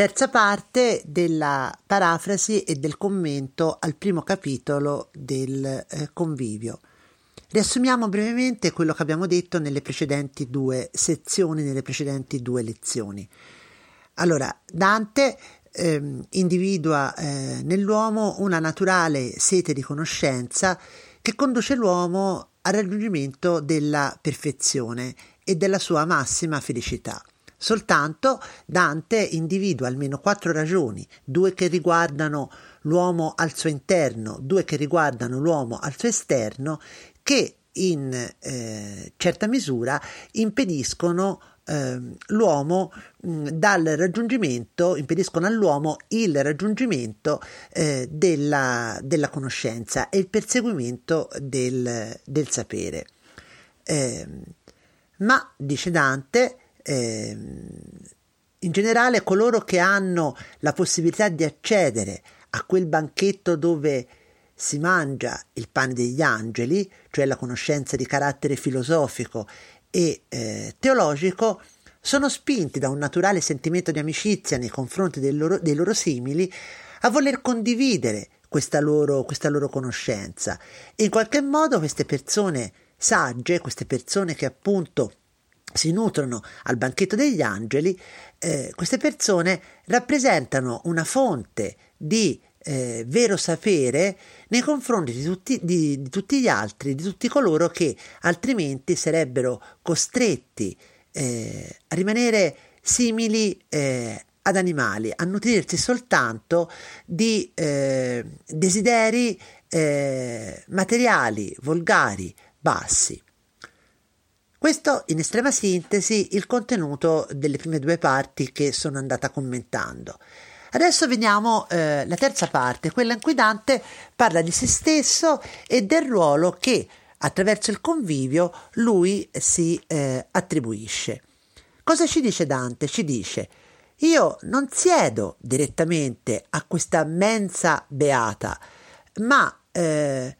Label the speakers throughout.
Speaker 1: terza parte della parafrasi e del commento al primo capitolo del eh, convivio. Riassumiamo brevemente quello che abbiamo detto nelle precedenti due sezioni, nelle precedenti due lezioni. Allora, Dante eh, individua eh, nell'uomo una naturale sete di conoscenza che conduce l'uomo al raggiungimento della perfezione e della sua massima felicità. Soltanto Dante individua almeno quattro ragioni, due che riguardano l'uomo al suo interno, due che riguardano l'uomo al suo esterno, che in eh, certa misura impediscono eh, l'uomo mh, dal raggiungimento, impediscono all'uomo il raggiungimento eh, della, della, conoscenza e il perseguimento del, del sapere. Ehm, ma, dice Dante, ehm, in generale coloro che hanno la possibilità di accedere a quel banchetto dove si mangia il pane degli angeli, cioè la conoscenza di carattere filosofico e eh, teologico, sono spinti da un naturale sentimento di amicizia nei confronti loro, dei loro simili a voler condividere questa loro, questa loro conoscenza. E in qualche modo queste persone sagge, queste persone che appunto si nutrono al banchetto degli angeli, eh, queste persone rappresentano una fonte di eh, vero sapere nei confronti di tutti, di, di tutti, gli altri, di tutti coloro che altrimenti sarebbero costretti eh, a rimanere simili eh, ad animali, a nutrirsi soltanto di eh, desideri eh, materiali, volgari, bassi. Questo in estrema sintesi il contenuto delle prime due parti che sono andata commentando. Adesso vediamo eh, la terza parte, quella in cui Dante parla di se stesso e del ruolo che attraverso il convivio lui si eh, attribuisce. Cosa ci dice Dante? Ci dice io non siedo direttamente a questa mensa beata, ma eh,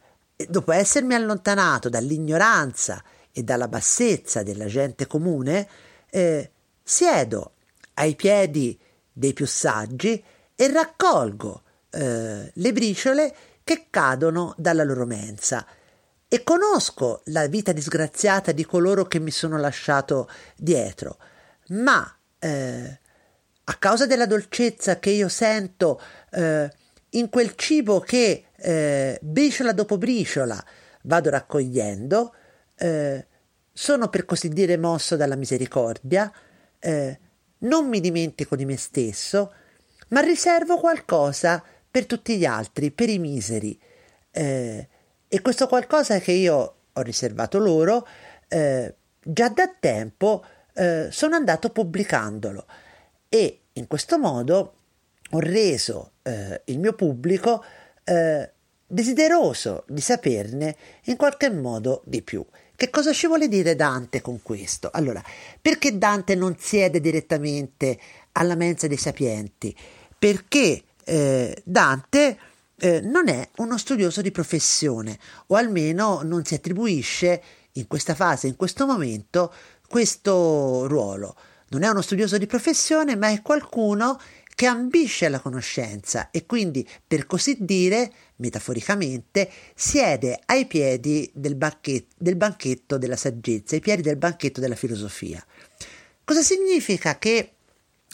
Speaker 1: dopo essermi allontanato dall'ignoranza e dalla bassezza della gente comune, eh, siedo ai piedi dei più saggi e raccolgo eh, le briciole che cadono dalla loro mensa. E conosco la vita disgraziata di coloro che mi sono lasciato dietro, ma eh, a causa della dolcezza che io sento eh, in quel cibo che eh, briciola dopo briciola vado raccogliendo, eh, sono per così dire mosso dalla misericordia, eh, non mi dimentico di me stesso, ma riservo qualcosa per tutti gli altri, per i miseri. Eh, e questo qualcosa che io ho riservato loro, eh, già da tempo eh, sono andato pubblicandolo e in questo modo ho reso eh, il mio pubblico eh, desideroso di saperne in qualche modo di più. Che cosa ci vuole dire Dante con questo? Allora, perché Dante non siede direttamente alla mensa dei sapienti? Perché eh, Dante eh, non è uno studioso di professione, o almeno non si attribuisce in questa fase, in questo momento, questo ruolo. Non è uno studioso di professione, ma è qualcuno che ambisce alla conoscenza e quindi, per così dire, metaforicamente, siede ai piedi del, banchetto, del banchetto della saggezza, ai piedi del banchetto della filosofia. Cosa significa che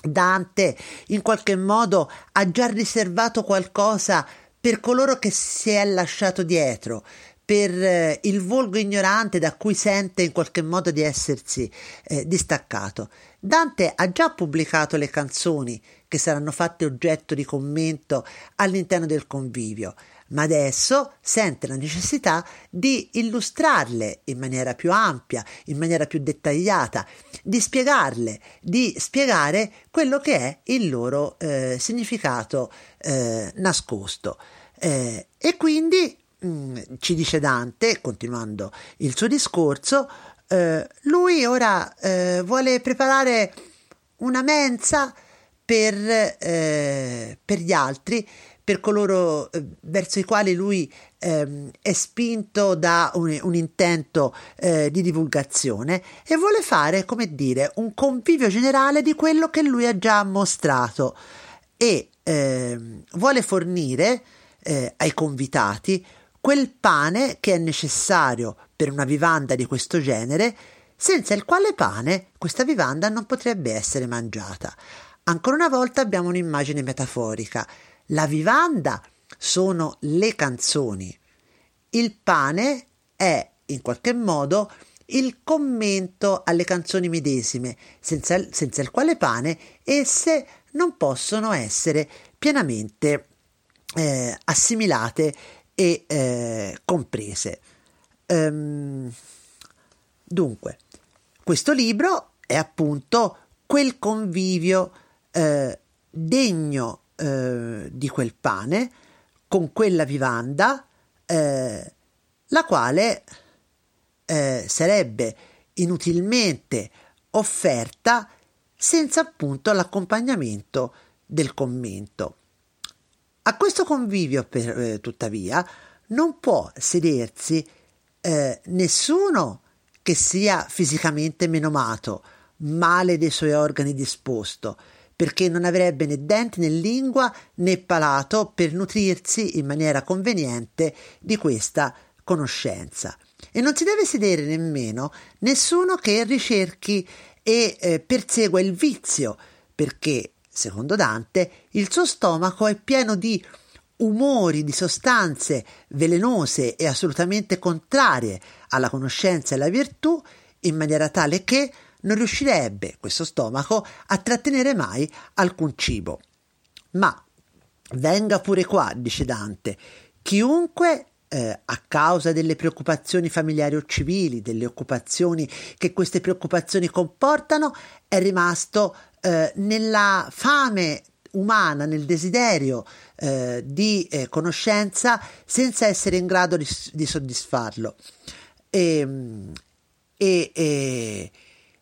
Speaker 1: Dante in qualche modo ha già riservato qualcosa per coloro che si è lasciato dietro, per eh, il volgo ignorante da cui sente in qualche modo di essersi eh, distaccato. Dante ha già pubblicato le canzoni che saranno fatte oggetto di commento all'interno del convivio, ma adesso sente la necessità di illustrarle in maniera più ampia, in maniera più dettagliata, di spiegarle, di spiegare quello che è il loro eh, significato eh, nascosto. Eh, e quindi Mm, ci dice Dante, continuando il suo discorso, eh, lui ora eh, vuole preparare una mensa per, eh, per gli altri, per coloro eh, verso i quali lui ehm, è spinto da un, un intento eh, di divulgazione e vuole fare, come dire, un convivio generale di quello che lui ha già mostrato e ehm, vuole fornire ai convitati quel pane che è necessario per una vivanda di questo genere, senza il quale pane questa vivanda non potrebbe essere mangiata. Ancora una volta abbiamo un'immagine metaforica. La vivanda sono le canzoni. Il pane è in qualche modo il commento alle canzoni medesime, senza, senza il quale pane esse non possono essere pienamente eh, assimilate e eh, comprese. Um, dunque, questo libro è appunto quel convivio eh, degno eh, di quel pane con quella vivanda, eh, la quale eh, sarebbe inutilmente offerta senza appunto l'accompagnamento del commento. A questo convivio, per, eh, tuttavia, non può sedersi eh, nessuno che sia fisicamente menomato, male dei suoi organi disposto, perché non avrebbe né denti né lingua né palato per nutrirsi in maniera conveniente di questa conoscenza. E non si deve sedere nemmeno nessuno che ricerchi e eh, persegua il vizio, perché, secondo Dante, il suo stomaco è pieno di umori, di sostanze velenose e assolutamente contrarie alla conoscenza e alla virtù, in maniera tale che non riuscirebbe questo stomaco a trattenere mai alcun cibo. Ma venga pure qua, dice Dante, chiunque eh, a causa delle preoccupazioni familiari o civili, delle occupazioni che queste preoccupazioni comportano, è rimasto eh, nella fame umana, nel desiderio eh, di eh, conoscenza senza essere in grado di, di soddisfarlo. Ehm, e, e,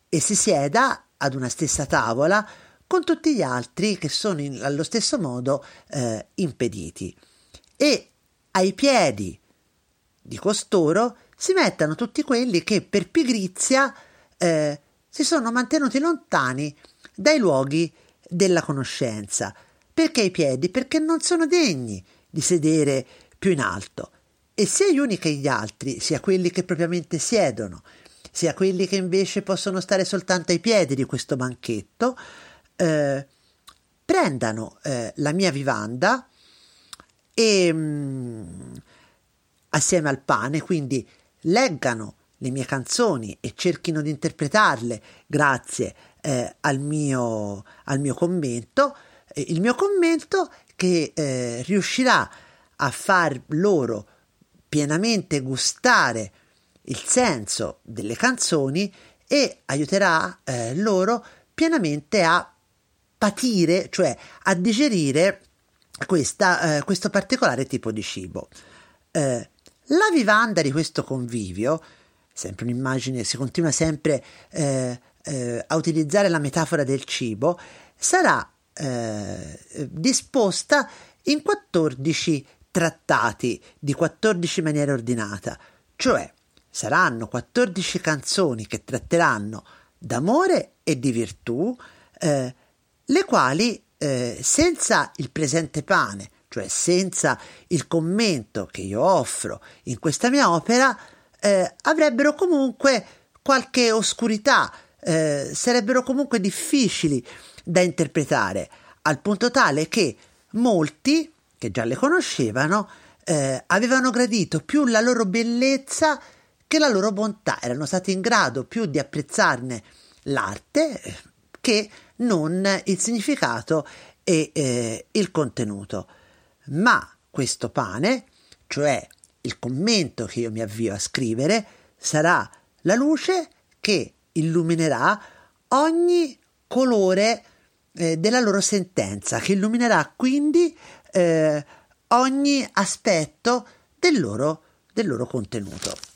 Speaker 1: e si sieda ad una stessa tavola con tutti gli altri che sono in, allo stesso modo eh, impediti. E ai piedi di costoro si mettano tutti quelli che per pigrizia eh, si sono mantenuti lontani dai luoghi della conoscenza. Perché i piedi? Perché non sono degni di sedere più in alto. E sia gli uni che gli altri, sia quelli che propriamente siedono, sia quelli che invece possono stare soltanto ai piedi di questo banchetto, eh, prendano eh, la mia vivanda e mh, mm, assieme al pane, quindi leggano le mie canzoni e cerchino di interpretarle grazie eh, al, mio, al, mio, commento, il mio commento che eh, riuscirà a far loro pienamente gustare il senso delle canzoni e aiuterà eh, loro pienamente a patire, cioè a digerire questa, eh, questo particolare tipo di cibo. Eh, la vivanda di questo convivio, sempre un'immagine, si continua sempre eh, eh, a utilizzare la metafora del cibo, sarà eh, disposta in 14 trattati di 14 maniere ordinata, cioè saranno 14 canzoni che tratteranno d'amore e di virtù, eh, le quali eh, senza il presente pane, cioè senza il commento che io offro in questa mia opera, eh, avrebbero comunque qualche oscurità, eh, sarebbero comunque difficili da interpretare, al punto tale che molti, che già le conoscevano, eh, avevano gradito più la loro bellezza che la loro bontà, erano stati in grado più di apprezzarne l'arte che non il significato e eh, il contenuto. Ma questo pane, cioè il commento che io mi avvio a scrivere, sarà la luce che illuminerà ogni colore eh, della loro sentenza, che illuminerà quindi eh, ogni aspetto del loro, del loro contenuto.